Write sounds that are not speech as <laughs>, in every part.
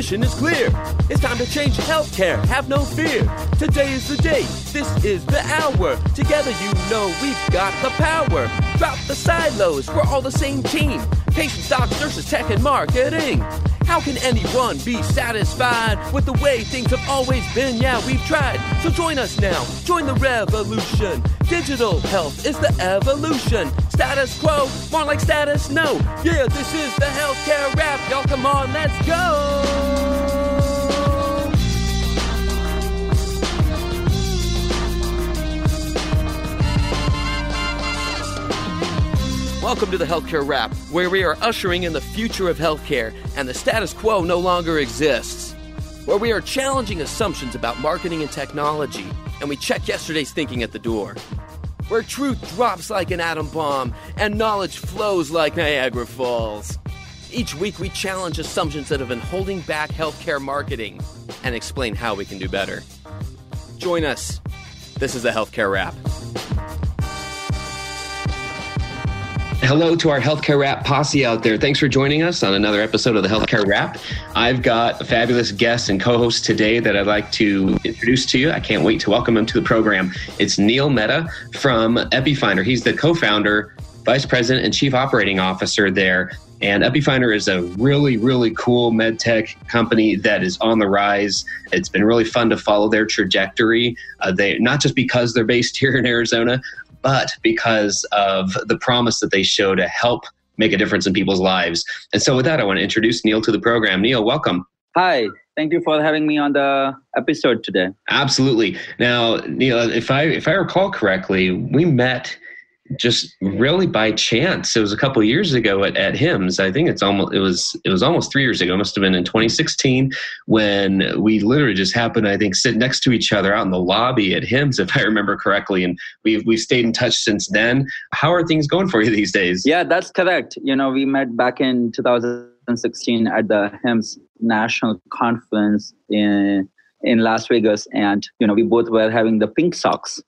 mission is clear. It's time to change healthcare. Have no fear. Today is the day. This is the hour. Together, you know we've got the power. Drop the silos. We're all the same team. Patients, doctors, nurses, tech, and marketing. How can anyone be satisfied with the way things have always been? Yeah, we've tried. So join us now. Join the revolution. Digital health is the evolution. Status quo, more like status no. Yeah, this is the healthcare rap. Y'all come on, let's go. Welcome to the Healthcare Rap, where we are ushering in the future of healthcare and the status quo no longer exists. Where we are challenging assumptions about marketing and technology, and we check yesterday's thinking at the door. Where truth drops like an atom bomb and knowledge flows like Niagara Falls. Each week, we challenge assumptions that have been holding back healthcare marketing and explain how we can do better. Join us. This is the Healthcare Rap. Hello to our Healthcare Rap posse out there. Thanks for joining us on another episode of the Healthcare Rap. I've got a fabulous guest and co host today that I'd like to introduce to you. I can't wait to welcome him to the program. It's Neel Mehta from Epifinder. He's the co founder, vice president, and chief operating officer there. And Epifinder is a really, really cool med tech company that is on the rise. It's been really fun to follow their trajectory. Uh, they not just because they're based <laughs> here in Arizona, but because of the promise that they show to help make a difference in people's lives. And so, with that, I want to introduce Neel to the program. Neel, welcome. Hi, thank you for having me on the episode today. Absolutely. Now, Neel, if I if I recall correctly, we met just really by chance. It was a couple years ago at, at HIMSS. I think it's almost it was it was almost three years ago. It must have been in 2016 when we literally just happened, I think, sit next to each other out in the lobby at HIMSS, <laughs> if I remember correctly. And we've we've stayed in touch since then. How are things going for you these days? Yeah, that's correct. You know, we met back in 2016 at the HIMSS National Conference in in Las Vegas, and you know, we both were having the pink socks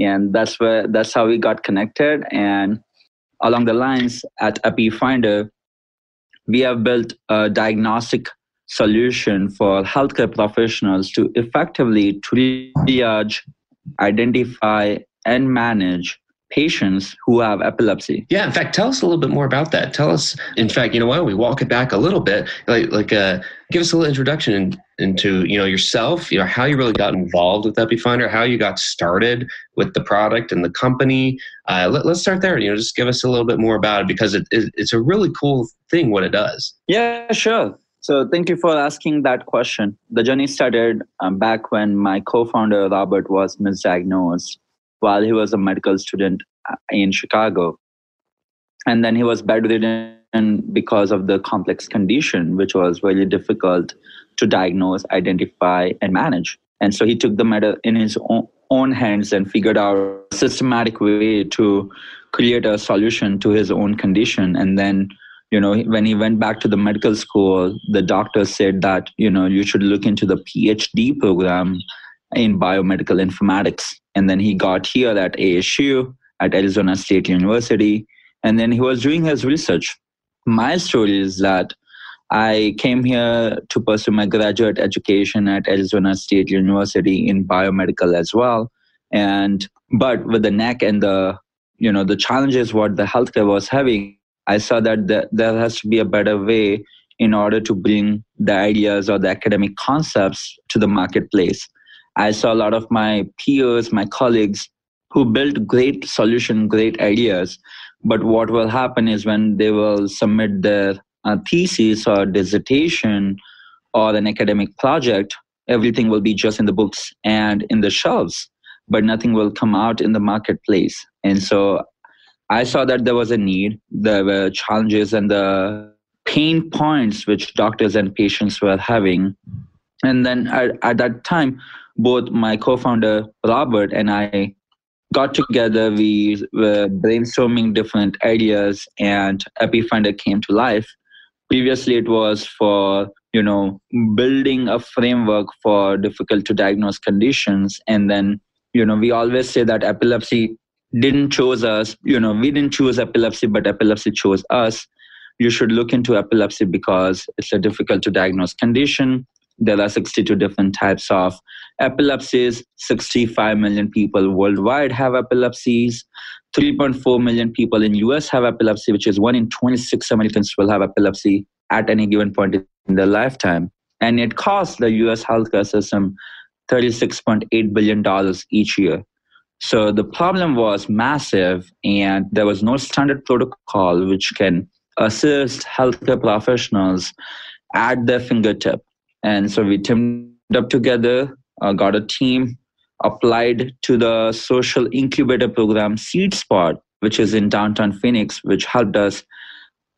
and that's where that's how we got connected and along the lines at epifinder we have built a diagnostic solution for healthcare professionals to effectively triage identify and manage patients who have epilepsy. Yeah, in fact, tell us a little bit more about that. Tell us, in fact, you know, why don't we walk it back a little bit? Like, like, uh, give us a little introduction in, into, you know, yourself. You know, how you really got involved with Epifinder, how you got started with the product and the company. Uh, let, us start there. You know, just give us a little bit more about it because it, it, it's a really cool thing what it does. Yeah, sure. So thank you for asking that question. The journey started um, back when my co-founder Robert was misdiagnosed while he was a medical student uh, in Chicago. And then he was bedridden because of the complex condition, which was really difficult to diagnose, identify, and manage. And so he took the matter in his own hands and figured out a systematic way to create a solution to his own condition. And then, you know, when he went back to the medical school, the doctor said that, you know, you should look into the PhD program in biomedical informatics. And then he got here at ASU, at Arizona State University, and then he was doing his research. My story is that I came here to pursue my graduate education at Arizona State University in biomedical as well. And but with the neck and the you know the challenges what the healthcare was having, I saw that the, there has to be a better way in order to bring the ideas or the academic concepts to the marketplace. I saw a lot of my peers, my colleagues who built great solution, great ideas. But what will happen is when they will submit their uh, thesis or dissertation or an academic project, everything will be just in the books and in the shelves, but nothing will come out in the marketplace. And so I saw that there was a need, there were challenges and the pain points which doctors and patients were having. And then at, at that time, both my co-founder Robert and I got together. We were brainstorming different ideas, and Epifinder came to life. Previously, it was for you know building a framework for difficult to diagnose conditions, and then you know we always say that epilepsy didn't choose us. You know we didn't choose epilepsy, but epilepsy chose us. you should look into epilepsy because it's a difficult to diagnose condition. There are 62 different types of epilepsies. 65 million people worldwide have epilepsies. 3.4 million people in US have epilepsy, which is one in 26 Americans will have epilepsy at any given point in their lifetime. And it costs the US healthcare system $36.8 billion each year. So the problem was massive, and there was no standard protocol which can assist healthcare professionals at their fingertip. And so we teamed up together, uh, got a team, applied to the social incubator program Seed Spot, which is in downtown Phoenix, which helped us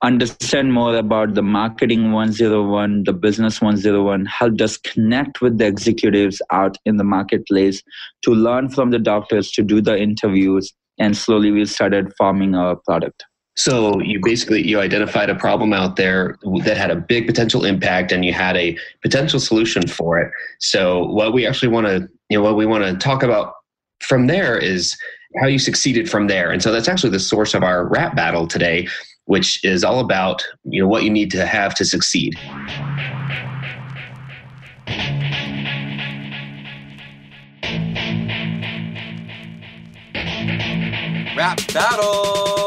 understand more about the marketing 101 the business 101 helped us connect with the executives out in the marketplace to learn from the doctors to do the interviews. And slowly we started forming our product so you basically you identified a problem out there that had a big potential impact and you had a potential solution for it so what we actually want to you know what we want to talk about from there is how you succeeded from there and so that's actually the source of our rap battle today which is all about you know what you need to have to succeed. Rap battle.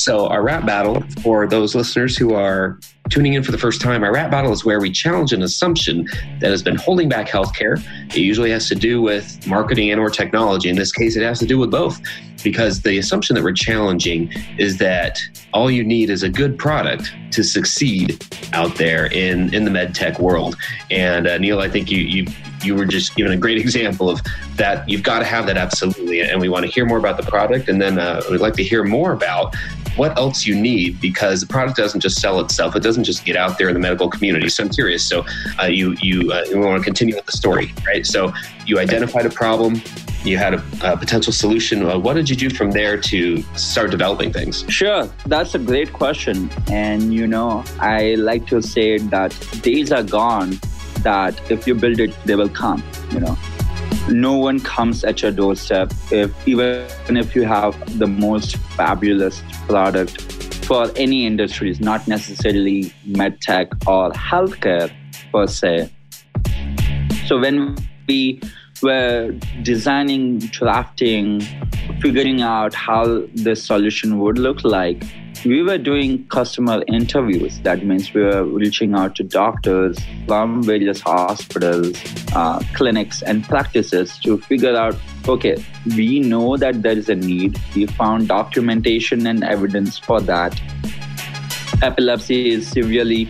So our rap battle for those listeners who are tuning in for the first time, our rap battle is where we challenge an assumption that has been holding back healthcare. It usually has to do with marketing and or technology. In this case, it has to do with both because the assumption that we're challenging is that all you need is a good product to succeed out there in, in the med tech world. And uh, Neel, I think you, you you were just given a great example of that. You've got to have that absolutely, and we want to hear more about the product, and then uh, we'd like to hear more about what else you need because the product doesn't just sell itself; it doesn't just get out there in the medical community. So I'm curious. So uh, you you, uh, want to continue with the story, right? So you identified a problem, you had a, a potential solution. Uh, what did you do from there to start developing things? Sure, that's a great question, and you know I like to say that days are gone that if you build it, they will come. You know, no one comes at your doorstep if even if you have the most fabulous product for any industries, not necessarily medtech or healthcare per se. So when we were designing, drafting, figuring out how this solution would look like, we were doing customer interviews. That means we were reaching out to doctors from various hospitals, uh, clinics, and practices to figure out okay, we know that there is a need. We found documentation and evidence for that. Epilepsy is severely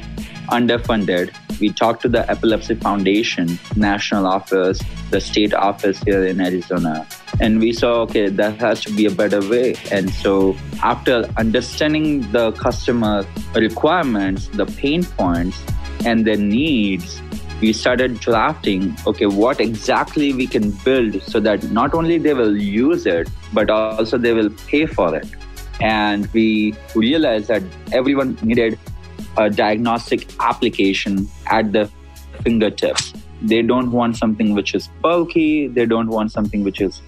underfunded. We talked to the Epilepsy Foundation, national office, the state office here in Arizona, and we saw okay that has to be a better way. And so after understanding the customer requirements the pain points and their needs we started drafting okay what exactly we can build so that not only they will use it but also they will pay for it. And we realized that everyone needed a diagnostic application at the fingertips they don't want something which is bulky they don't want something which is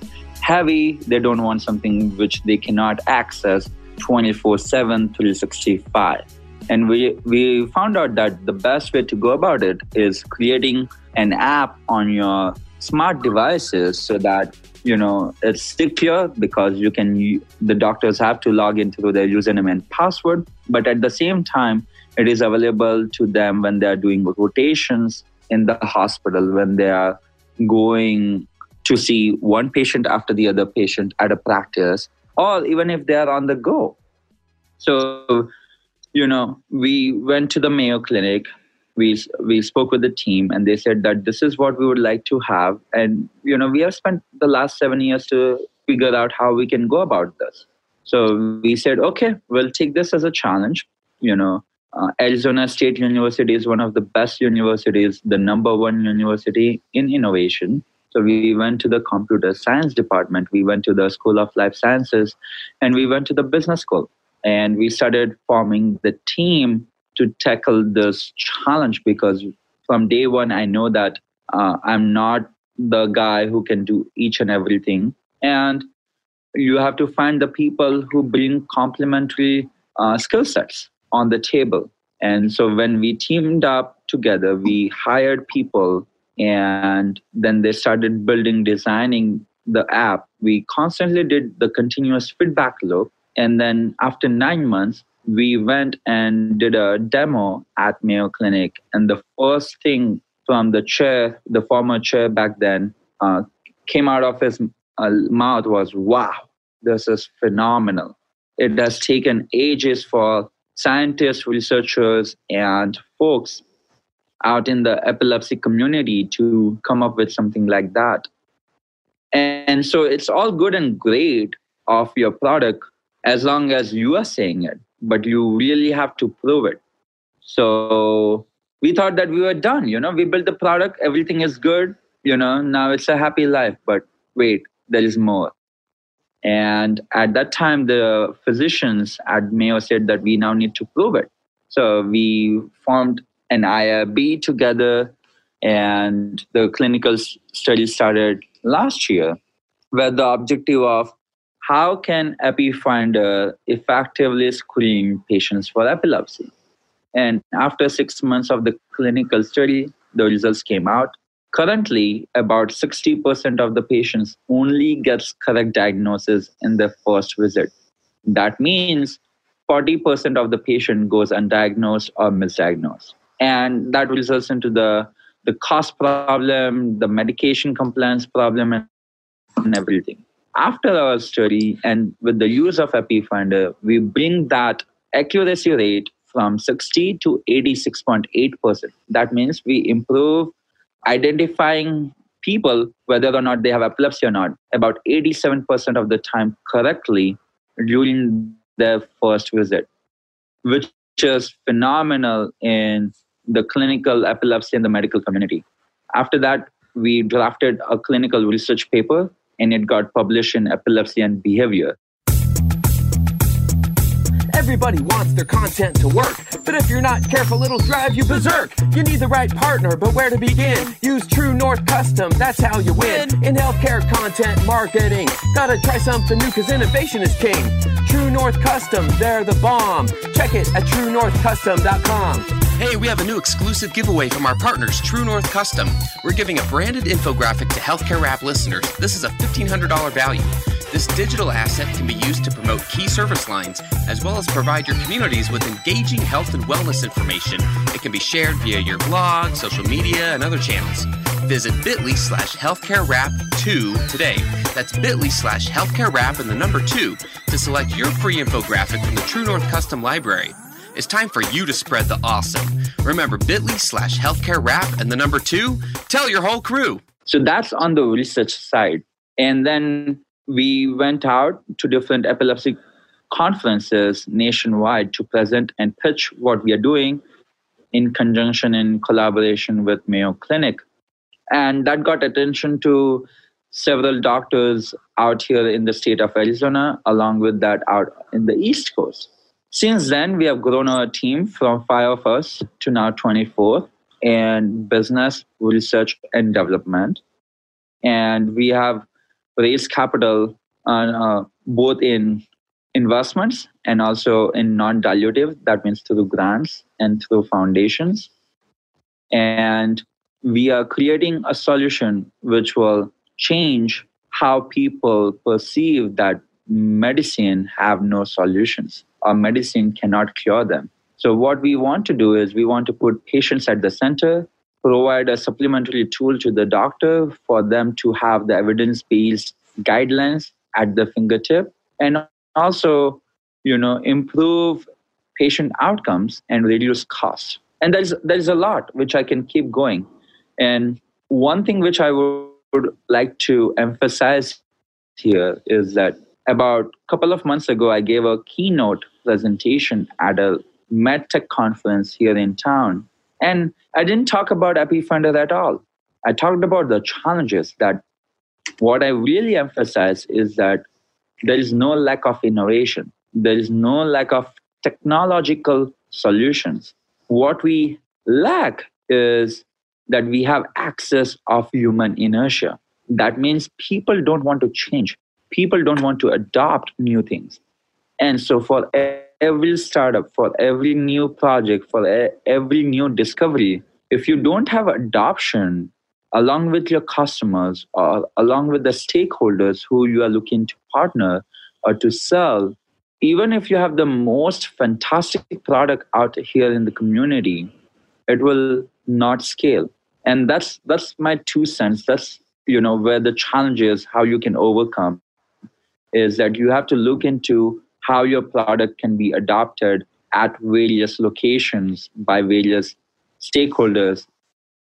heavy. They don't want something which they cannot access 24 7, 365. And we, we found out that the best way to go about it is creating an app on your smart devices so that you know it's secure because you can the doctors have to log in through their username and password but at the same time it is available to them when they are doing rotations in the hospital when they are going to see one patient after the other patient at a practice, or even if they're on the go. So, you know, we went to the Mayo Clinic. We we spoke with the team, and they said that this is what we would like to have. And you know, we have spent the last seven years to figure out how we can go about this. So we said, okay, we'll take this as a challenge. You know, uh, Arizona State University is one of the best universities, the number one university in innovation. So we went to the computer science department, we went to the School of Life Sciences, and we went to the business school. And we started forming the team to tackle this challenge because from day one, I know that uh, I'm not the guy who can do each and everything. And you have to find the people who bring complementary uh, skill sets on the table. And so when we teamed up together, we hired people and then they started building, designing the app. We constantly did the continuous feedback loop. And then after nine months, we went and did a demo at Mayo Clinic. And the first thing from the chair, the former chair back then, uh, came out of his uh, mouth was, wow, this is phenomenal. It has taken ages for scientists, researchers, and folks out in the epilepsy community to come up with something like that. And so it's all good and great of your product as long as you are saying it, but you really have to prove it. So we thought that we were done. You know, we built the product, everything is good. You know, now it's a happy life. But wait, there is more. And at that time, the physicians at Mayo said that we now need to prove it. So we formed an IRB together, and the clinical study started last year, with the objective of how can EpiFinder effectively screen patients for epilepsy? And after six months of the clinical study, the results came out. Currently, about 60% of the patients only gets correct diagnosis in their first visit. That means 40% of the patient goes undiagnosed or misdiagnosed. And that results into the, the cost problem, the medication compliance problem, and everything. After our study and with the use of EpiFinder, we bring that accuracy rate from 60 to 86.8%. That means we improve identifying people, whether or not they have epilepsy or not, about 87% of the time correctly during their first visit, which is phenomenal in the clinical epilepsy in the medical community. After that, we drafted a clinical research paper and it got published in Epilepsy and Behavior. Everybody wants their content to work, but if you're not careful, it'll drive you berserk. You need the right partner, but where to begin? Use True North Custom, that's how you win. In healthcare content marketing, gotta try something new, cause innovation is king. True North Custom, they're the bomb. Check it at truenorthcustom.com. Hey, we have a new exclusive giveaway from our partners, True North Custom. We're giving a branded infographic to Healthcare Rap listeners. This is a $1,500 value. This digital asset can be used to promote key service lines, as well as provide your communities with engaging health and wellness information. It can be shared via your blog, social media, and other channels. Visit bit.ly slash healthcarewrap2 today. That's bit.ly slash healthcare wrap and the number 2 to select your free infographic from the True North Custom Library. It's time for you to spread the awesome. Remember bit.ly slash healthcare wrap and the number 2. Tell your whole crew. So that's on the research side. And then we went out to different epilepsy conferences nationwide to present and pitch what we are doing in conjunction in collaboration with Mayo Clinic. And that got attention to several doctors out here in the state of Arizona, along with that out in the East Coast. Since then, we have grown our team from five of us to now 24 in business, research, and development. And we have raise capital uh, both in investments and also in non-dilutive that means through grants and through foundations. And we are creating a solution which will change how people perceive that medicine have no solutions or medicine cannot cure them. So what we want to do is we want to put patients at the center provide a supplementary tool to the doctor for them to have the evidence-based guidelines at the fingertip and also you know improve patient outcomes and reduce costs. And there's there's a lot which i can keep going. And one thing which i would like to emphasize here is that about a couple of months ago i gave a keynote presentation at a medtech conference here in town and i didn't talk about epifinder at all i talked about the challenges that what I really emphasize is that there is no lack of innovation, there is no lack of technological solutions. What we lack is that we have access of human inertia. That means people don't want to change. People don't want to adopt new things. And so for every startup, for every new project, for every new discovery, if you don't have adoption along with your customers or along with the stakeholders who you are looking to partner or to sell, even if you have the most fantastic product out here in the community, it will not scale. And that's that's my two cents. That's you know where the challenge is, how you can overcome, is that you have to look into how your product can be adopted at various locations by various stakeholders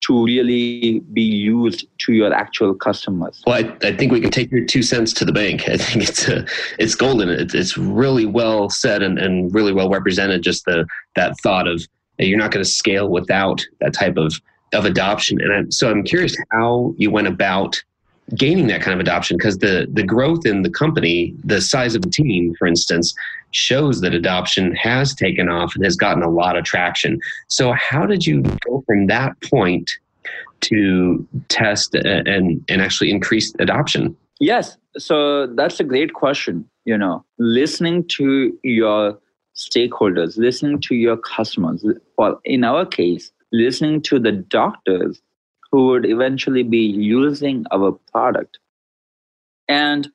to really be used to your actual customers. Well, I, I, think we can take your two cents to the bank. <laughs> I think it's uh, it's golden. It's, it's really well said and, and really well represented. Just the that thought of you're not going to scale without that type of of adoption. And I, so I'm curious how you went about gaining that kind of adoption because the the growth in the company, the size of the team, for instance, shows that adoption has taken off and has gotten a lot of traction. So how did you go from that point to test and and actually increase adoption? Yes, so that's a great question. You know, listening to your stakeholders, listening to your customers. Well, in our case, listening to the doctors who would eventually be using our product. And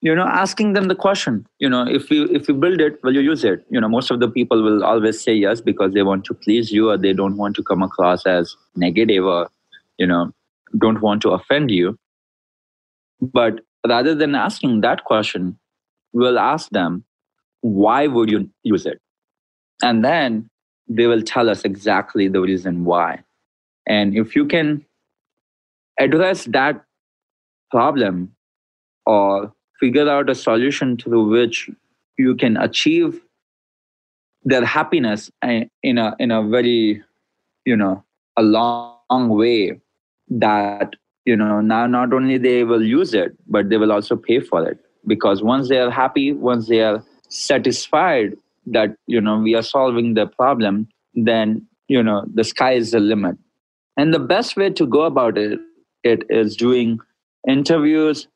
you know asking them the question you know if you if you build it will you use it? You know most of the people will always say yes because they want to please you or they don't want to come across as negative or you know don't want to offend you. But rather than asking that question we'll ask them why would you use it? And then they will tell us exactly the reason why and if you can address that problem or figure out a solution through which you can achieve their happiness eh, in a in a very you know a long, long way that you know now not only they will use it but they will also pay for it. Because once they are happy once they are satisfied that you know we are solving the problem then you know the sky is the limit and the best way to go about it, it is doing interviews,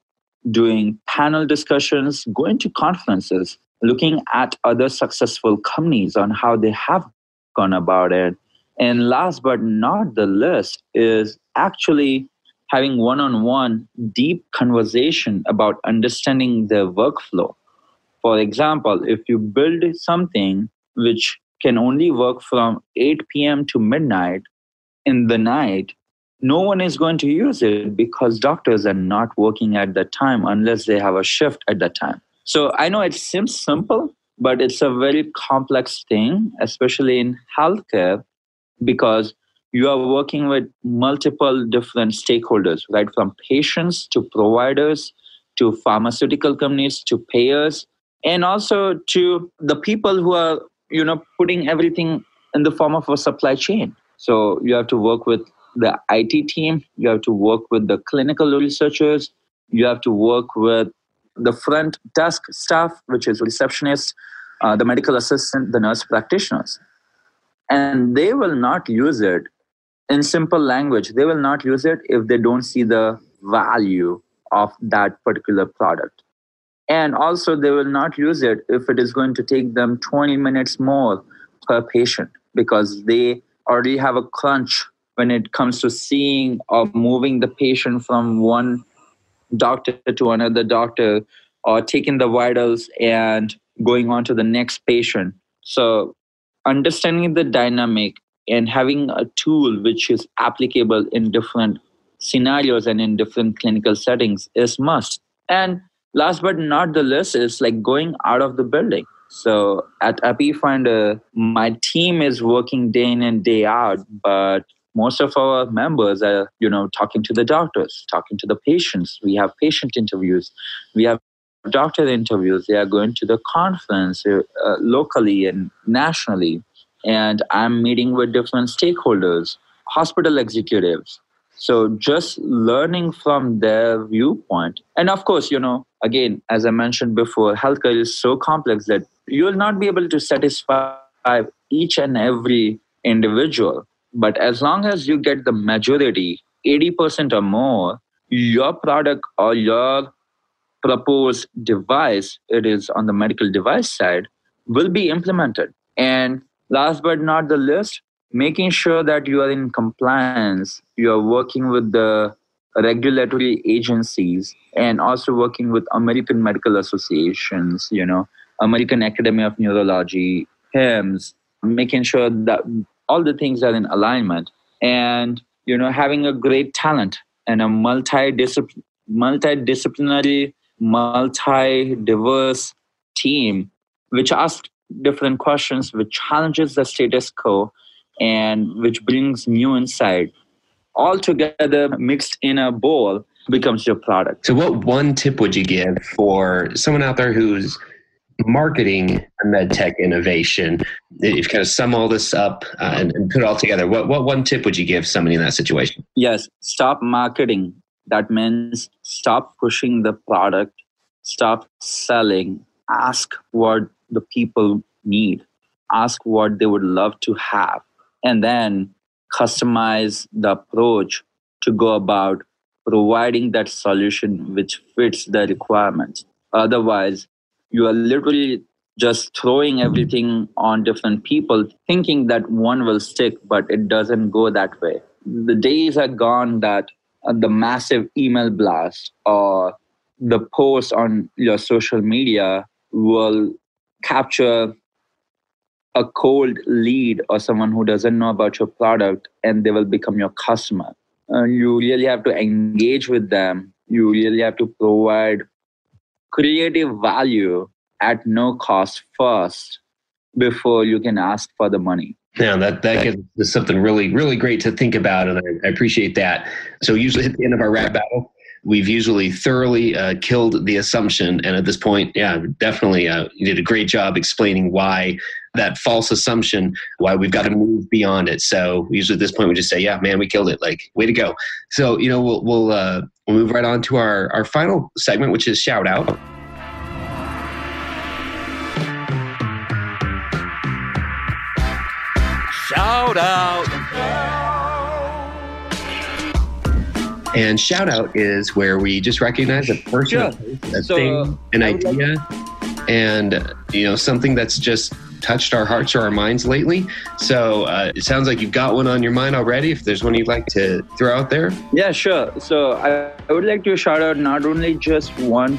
doing panel discussions, going to conferences, looking at other successful companies on how they have gone about it. And last but not the least is actually having one on one deep conversation about understanding their workflow. For example, if you build something which can only work from 8 p.m. to midnight, in the night, no one is going to use it because doctors are not working at that time unless they have a shift at that time. So I know it seems simple, but it's a very complex thing, especially in healthcare, because you are working with multiple different stakeholders, right? From patients to providers to pharmaceutical companies to payers, and also to the people who are, you know, putting everything in the form of a supply chain. So you have to work with the IT team, you have to work with the clinical researchers, you have to work with the front desk staff, which is receptionist, uh, the medical assistant, the nurse practitioners. And they will not use it in simple language. They will not use it if they don't see the value of that particular product. And also, they will not use it if it is going to take them 20 minutes more per patient because they already have a crunch when it comes to seeing or moving the patient from one doctor to another doctor or taking the vitals and going on to the next patient. So, understanding the dynamic and having a tool which is applicable in different scenarios and in different clinical settings is must. And last but not the least is like going out of the building so at EpiFinder, my team is working day in and day out, but most of our members are, you know, talking to the doctors, talking to the patients. We have patient interviews. We have doctor interviews. They are going to the conference uh, locally and nationally. And I'm meeting with different stakeholders, hospital executives. So just learning from their viewpoint. And of course, you know, again, as I mentioned before, healthcare is so complex that you will not be able to satisfy each and every individual. But as long as you get the majority, 80% or more, your product or your proposed device, it is on the medical device side, will be implemented. And last but not the least, making sure that you are in compliance, you are working with the regulatory agencies and also working with American medical associations, you know, American Academy of Neurology, HIMSS, making sure that all the things are in alignment and, you know, having a great talent and a multi-disciplinary, multidisciplinary, multi-diverse team, which asks different questions, which challenges the status quo, and which brings new insight all together mixed in a bowl becomes your product. So, what one tip would you give for someone out there who's marketing a med tech innovation? If you kind of sum all this up uh, and, and, put it all together, what, what one tip would you give somebody in that situation? Yes, stop marketing. That means stop pushing the product, stop selling, ask what the people need, ask what they would love to have, and then customize the approach to go about providing that solution which fits the requirements. Otherwise, you are literally just throwing everything on different people, thinking that one will stick, but it doesn't go that way. The days are gone that uh, the massive email blast or the post on your social media will capture a cold lead or someone who doesn't know about your product and they will become your customer. Uh, you really have to engage with them. You really have to provide creative value at no cost first before you can ask for the money. Yeah, that that that is something really really great to think about, and I, I appreciate that. So usually at the end of our rap battle, we've usually thoroughly uh, killed the assumption. And at this point, yeah, definitely, uh, you did a great job explaining why that false assumption, why we've got to move beyond it. So usually at this point, we just say, yeah, man, we killed it. Like, way to go. So, you know, we'll, we'll, uh, we'll move right on to our, our final segment, which is shout out. Shout out. And shout out is where we just recognize a person, a so, thing, an idea, like- and you know something that's just touched our hearts or our minds lately. So uh, it sounds like you've got one on your mind already. If there's one you'd like to throw out there, yeah, sure. So I, I would like to shout out not only just one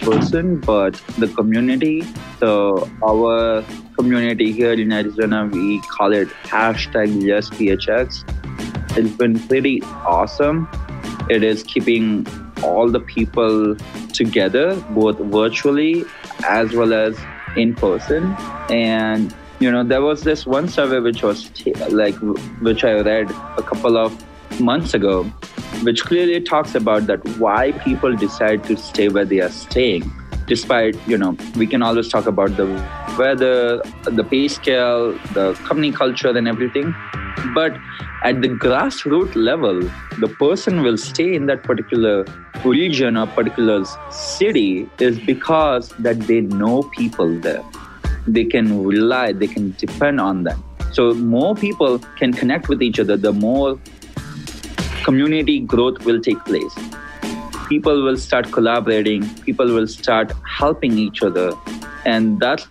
person, but the community. So our community here in Arizona, we call it hashtag YesPHX. It's been pretty awesome it is keeping all the people together, both virtually as well as in person. And you know, there was this one survey which was t- like which I read a couple of months ago, which clearly talks about that why people decide to stay where they are staying. Despite, you know, we can always talk about the weather, the pay scale, the company culture, and everything. But at the grassroots level, the person will stay in that particular region or particular city is because that they know people there. They can rely, they can depend on them. So more people can connect with each other, the more community growth will take place. People will start collaborating, people will start helping each other. And that's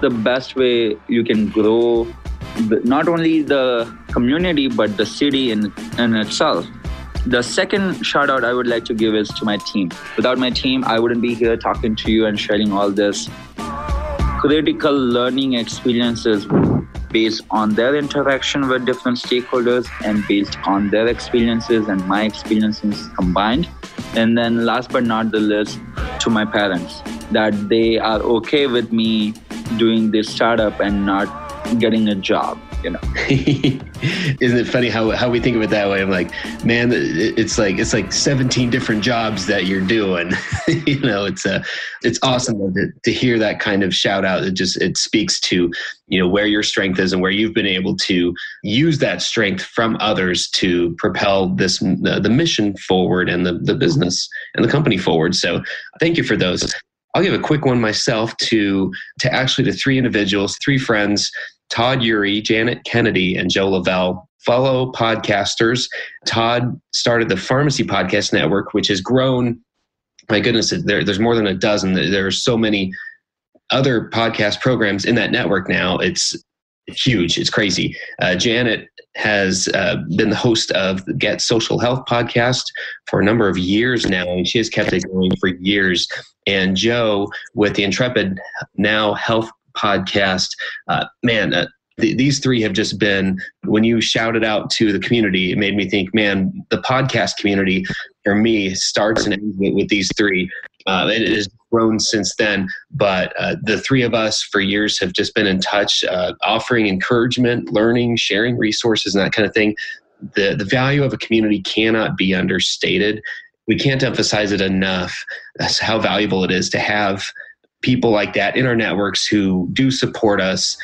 the best way you can grow not only the community but the city in, in itself. The second shout out I would like to give is to my team. Without my team, I wouldn't be here talking to you and sharing all this critical learning experiences based on their interaction with different stakeholders and based on their experiences and my experiences combined. And then, last but not the least, to my parents that they are okay with me doing this startup and not getting a job you know. <laughs> Isn't it funny how, how we think of it that way? I'm like man it's like it's like 17 different jobs that you're doing. <laughs> You know it's a uh, it's awesome to, to hear that kind of shout out. It just it speaks to you know where your strength is and where you've been able to use that strength from others to propel this the, the mission forward and the, the business and the company forward. So thank you for those. I'll give a quick one myself to to actually to three individuals, three friends Todd Eury, Janet Kennedy, and Joe Lavelle, fellow podcasters. Todd started the Pharmacy Podcast Network, which has grown. My goodness, there, there's more than a dozen. There are so many other podcast programs in that network now. It's huge. It's crazy. Uh, Janet has uh, been the host of the Get Social Health podcast for a number of years now, and she has kept it going for years. And Joe with the Intrepid Now Health podcast, uh, man, uh, th- these three have just been, when you shouted out to the community, it made me think, man, the podcast community for me starts and ends with these three. Uh, it has grown since then, but uh, the three of us for years have just been in touch, uh, offering encouragement, learning, sharing resources, and that kind of thing. The, the value of a community cannot be understated. We can't emphasize it enough how valuable it is to have people like that in our networks who do support us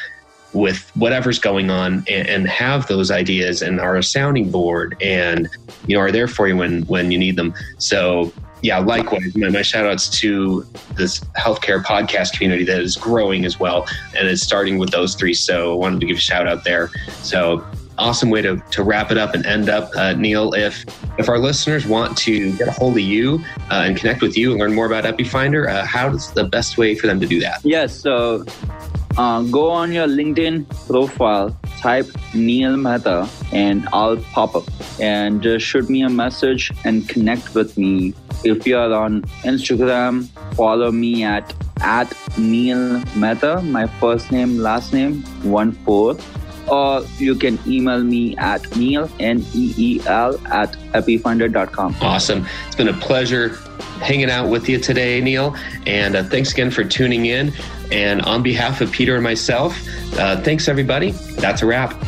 with whatever's going on and, and, have those ideas and are a sounding board and you know are there for you when when you need them. So yeah likewise my, my shout outs to this healthcare podcast community that is growing as well and it's starting with those three. So i wanted to give a shout out there. So awesome way to, to wrap it up and end up uh, neel if if our listeners want to get a hold of you uh, and connect with you and learn more about epifinder uh, how's the best way for them to do that yes so uh, go on your LinkedIn profile, type Neel Mehta, and I'll pop up. And shoot me a message and connect with me. If you're on Instagram, follow me at at Neel Mehta, my first name, last name, one four. Or you can email me at Neel, N E E L, at epifinder.com. Awesome. It's been a pleasure hanging out with you today, Neel. And uh, thanks again for tuning in. And on behalf of Peter and myself, uh, thanks everybody. That's a wrap.